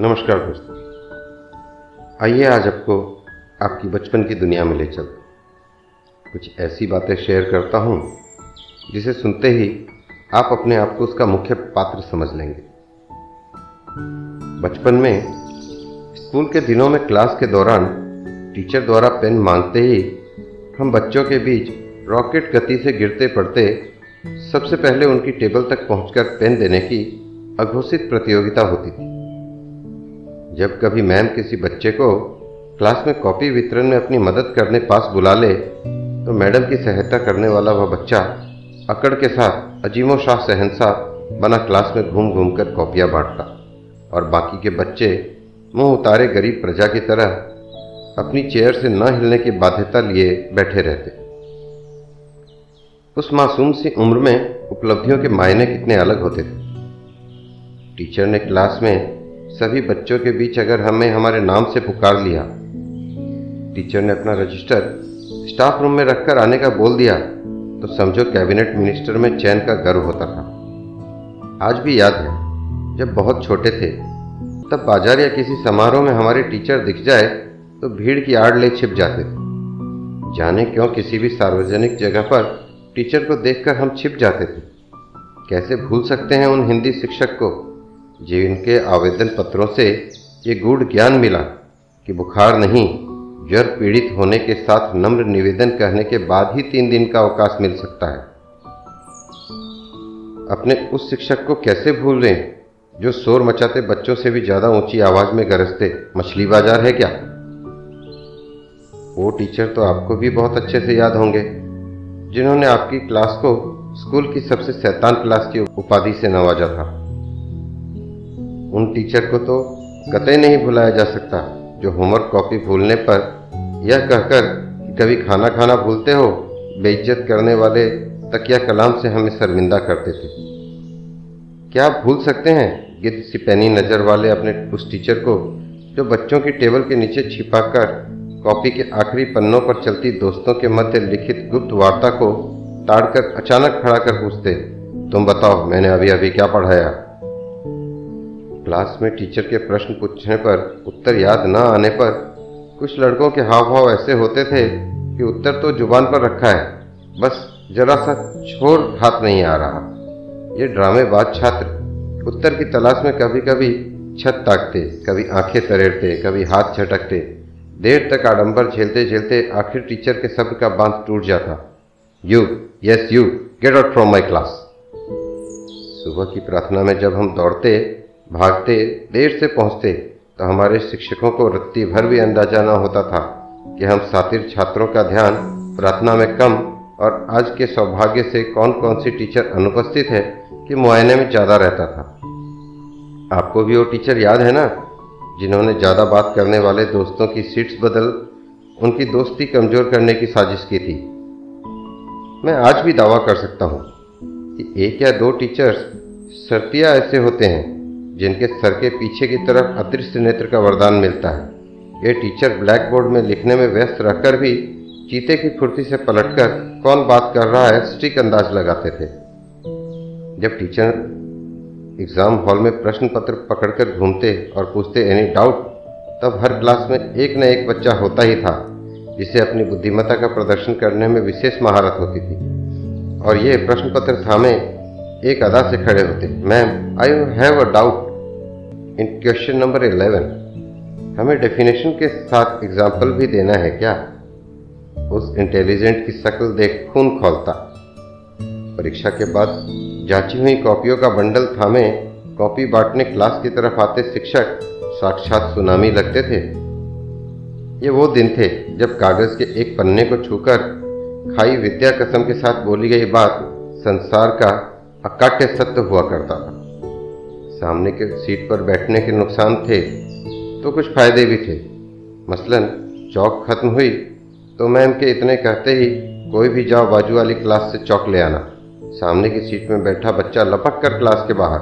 नमस्कार दोस्तों। आइए आज आपको आपकी बचपन की दुनिया में ले चल कुछ ऐसी बातें शेयर करता हूँ, जिसे सुनते ही आप अपने आप को उसका मुख्य पात्र समझ लेंगे। बचपन में स्कूल के दिनों में क्लास के दौरान टीचर द्वारा पेन मांगते ही हम बच्चों के बीच रॉकेट गति से गिरते पड़ते सबसे पहले उनकी टेबल तक पहुंचकर पेन देने की अघोषित प्रतियोगिता होती थी। जब कभी मैम किसी बच्चे को क्लास में कॉपी वितरण में अपनी मदद करने पास बुला ले तो मैडम की सहायता करने वाला वह बच्चा अकड़ के साथ अजीमो शाह सहनसा बना क्लास में घूम घूम कर कॉपियाँ बांटता और बाकी के बच्चे मुँह उतारे गरीब प्रजा की तरह अपनी चेयर से न हिलने की बाध्यता लिए बैठे रहते। उस मासूम सी उम्र में उपलब्धियों के मायने कितने अलग होते थे। टीचर ने क्लास में सभी बच्चों के बीच अगर हमें हमारे नाम से पुकार लिया। टीचर ने अपना रजिस्टर स्टाफ रूम में रखकर आने का बोल दिया तो समझो कैबिनेट मिनिस्टर में चैन का गर्व होता था। आज भी याद है, जब बहुत छोटे थे, तब बाज़ार या किसी समारोह में हमारे टीचर दिख जाए तो भीड़ की आड़ ले छिप जाते थे। जाने क्यों किसी भी सार्वजनिक जगह पर टीचर को देखकर हम छिप जाते थे। कैसे भूल सकते हैं उन हिंदी शिक्षक को? जिनके आवेदन पत्रों से ये गूढ़ ज्ञान मिला कि बुखार नहीं, ज्वर पीड़ित होने के साथ नम्र निवेदन कहने के बाद ही तीन दिन का अवकाश मिल सकता है। अपने उस शिक्षक को कैसे भूल हैं जो शोर मचाते बच्चों से भी ज़्यादा ऊँची आवाज़ में गरजते, मछली बाज़ार है क्या? वो टीचर तो आपको भी बहुत अच्छे से याद होंगे, जिन्होंने आपकी क्लास को स्कूल की सबसे शैतान क्लास की उपाधि से नवाजा था। उन टीचर को तो कतई नहीं भुलाया जा सकता, जो होमवर्क कॉपी भूलने पर यह कहकर कि कभी खाना खाना भूलते हो, बेइज्जत करने वाले तकिया कलाम से हमें शर्मिंदा करते थे। क्या आप भूल सकते हैं, गिद्ध सिपैनी नज़र वाले अपने उस टीचर को, जो बच्चों की टेबल के नीचे छिपाकर कॉपी के आखिरी पन्नों पर चलती दोस्तों के मध्य लिखित गुप्त वार्ता को ताड़कर अचानक खड़ा कर पूछते, तुम बताओ, मैंने अभी अभी क्या पढ़ाया? क्लास में टीचर के प्रश्न पूछने पर उत्तर याद न आने पर कुछ लड़कों के हाव भाव ऐसे होते थे कि उत्तर तो ज़ुबान पर रखा है। बस जरा सा छोर हाथ नहीं आ रहा। ये ड्रामेबाज छात्र उत्तर की तलाश में कभी कभी छत ताकते, कभी आँखें तरेड़ते, कभी हाथ झटकते। देर तक आडंबर झेलते झेलते आखिर टीचर के शब्द का बाँध टूट जाता। You yes you get out from my class सुबह की प्रार्थना में जब हम दौड़ते भागते देर से पहुँचते तो हमारे शिक्षकों को रत्ती भर भी अंदाज़ा न होता था कि हम सातिर छात्रों का ध्यान प्रार्थना में कम और आज के सौभाग्य से कौन कौन सी टीचर अनुपस्थित है कि मुआयने में ज़्यादा रहता था। आपको भी वो टीचर याद है ना? जिन्होंने ज़्यादा बात करने वाले दोस्तों की सीट्स बदल, उनकी दोस्ती कमज़ोर करने की साजिश की थी। मैं आज भी दावा कर सकता हूँ कि एक या दो टीचर्स सर्तिया ऐसे होते हैं जिनके सर के पीछे की तरफ़ अदृश्य नेत्र का वरदान मिलता है। ये टीचर ब्लैक बोर्ड में लिखने में व्यस्त रहकर भी चीते की फुर्ती से पलटकर कौन बात कर रहा है स्टिक अंदाज लगाते थे। जब टीचर एग्ज़ाम हॉल में प्रश्न पत्र पकड़कर घूमते और पूछते एनी डाउट तब हर क्लास में एक न एक बच्चा होता ही था, जिसे अपनी बुद्धिमत्ता का प्रदर्शन करने में विशेष महारत होती थी। और ये प्रश्न पत्र थामे एक अदा से खड़े होते। Ma'am I have a doubt in question number eleven हमें डेफिनेशन के साथ एग्ज़ाम्पल भी देना है क्या? उस इंटेलिजेंट की शक्ल देख खून खोलता। परीक्षा के बाद जांची हुई कॉपियों का बंडल थामे, कॉपी बांटने क्लास की तरफ़ आते शिक्षक साक्षात सुनामी लगते थे। ये वो दिन थे जब कागज़ के एक पन्ने को छूकर खाई विद्या कसम के साथ बोली गई बात संसार का अकाट्य सत्य हुआ करता था। सामने के सीट पर बैठने के नुकसान थे तो कुछ फ़ायदे भी थे। मसलन, चौक खत्म हुई तो मैम के इतने कहते ही कोई भी जाओ बाजू वाली क्लास से चौक ले आना। सामने की सीट में बैठा बच्चा लपक कर क्लास के बाहर।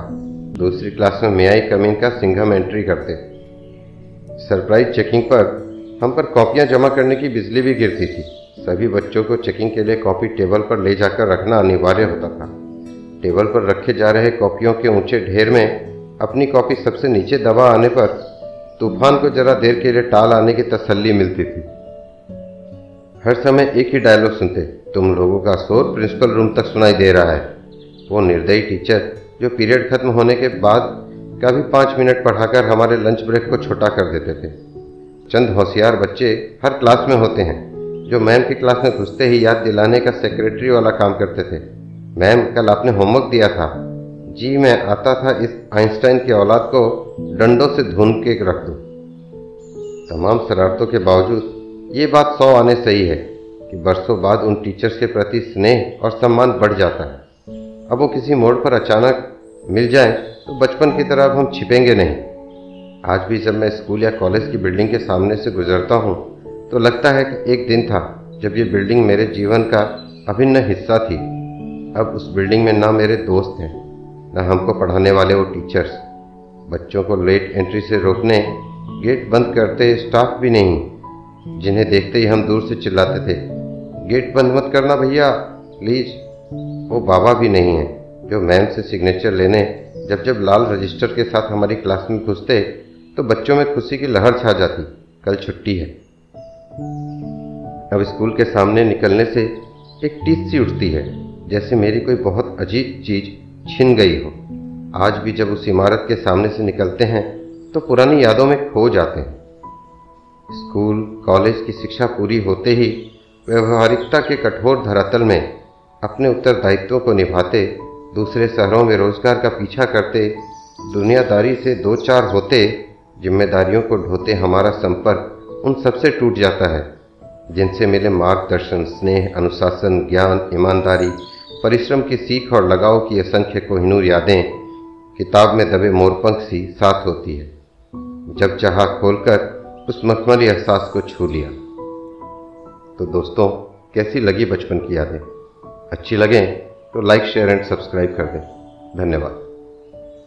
दूसरी क्लास में मेयाई कमीन का सिंघम एंट्री करते। सरप्राइज़ चेकिंग पर हम पर कॉपियाँ जमा करने की बिजली भी गिरती थी। सभी बच्चों को चेकिंग के लिए कॉपी टेबल पर ले जाकर रखना अनिवार्य होता था। टेबल पर रखे जा रहे कॉपियों के ऊँचे ढेर में अपनी कॉपी सबसे नीचे दबा आने पर तूफ़ान को जरा देर के लिए टाल आने की तसल्ली मिलती थी। हर समय एक ही डायलॉग सुनते, तुम लोगों का शोर प्रिंसिपल रूम तक सुनाई दे रहा है। वो निर्दयी टीचर जो पीरियड खत्म होने के बाद का भी पाँच मिनट पढ़ाकर हमारे लंच ब्रेक को छोटा कर देते थे। चंद होशियार बच्चे हर क्लास में होते हैं, जो मैम की क्लास में घुसते ही याद दिलाने का सेक्रेटरी वाला काम करते थे। मैम, कल आपने होमवर्क दिया था। जी, मैं आता था इस आइंस्टाइन की औलाद को डंडों से धुन के रख दूँ। तमाम शरारतों के बावजूद, ये बात सौ आने सही है कि बरसों बाद उन टीचर्स के प्रति स्नेह और सम्मान बढ़ जाता है। अब वो किसी मोड़ पर अचानक मिल जाए तो बचपन की तरह अब हम छिपेंगे नहीं। आज भी जब मैं स्कूल या कॉलेज की बिल्डिंग के सामने से गुजरता हूँ तो लगता है कि एक दिन था जब ये बिल्डिंग मेरे जीवन का अभिन्न हिस्सा थी। अब उस बिल्डिंग में ना मेरे दोस्त हैं, ना हमको पढ़ाने वाले वो टीचर्स बच्चों को लेट एंट्री से रोकने गेट बंद करते स्टाफ भी नहीं, जिन्हें देखते ही हम दूर से चिल्लाते थे। गेट बंद मत करना भैया प्लीज़ वो बाबा भी नहीं है, जो मैम से सिग्नेचर लेने, जब जब लाल रजिस्टर के साथ हमारी क्लास में घुसते तो बच्चों में खुशी की लहर छा जाती। कल छुट्टी है। अब स्कूल के सामने निकलने से एक टीस सी उठती है। जैसे मेरी कोई बहुत अजीब चीज़ छिन गई हो। आज भी जब उस इमारत के सामने से निकलते हैं तो पुरानी यादों में खो जाते हैं। स्कूल, कॉलेज की शिक्षा पूरी होते ही व्यवहारिकता के कठोर धरातल में अपने उत्तरदायित्वों को निभाते, दूसरे शहरों में रोज़गार का पीछा करते, दुनियादारी से दो चार होते, जिम्मेदारियों को ढोते हमारा संपर्क उन सबसे टूट जाता है, जिनसे मिले मार्गदर्शन, स्नेह, अनुशासन, ज्ञान, ईमानदारी परिश्रम की सीख और लगाव की असंख्य को हिनूर यादें किताब में दबे मोरपंख सी साथ होती है। जब चाह खोलकर उस मखमली एहसास को छू लिया। तो दोस्तों, कैसी लगी बचपन की यादें? अच्छी लगें तो लाइक शेयर एंड सब्सक्राइब कर दें। धन्यवाद।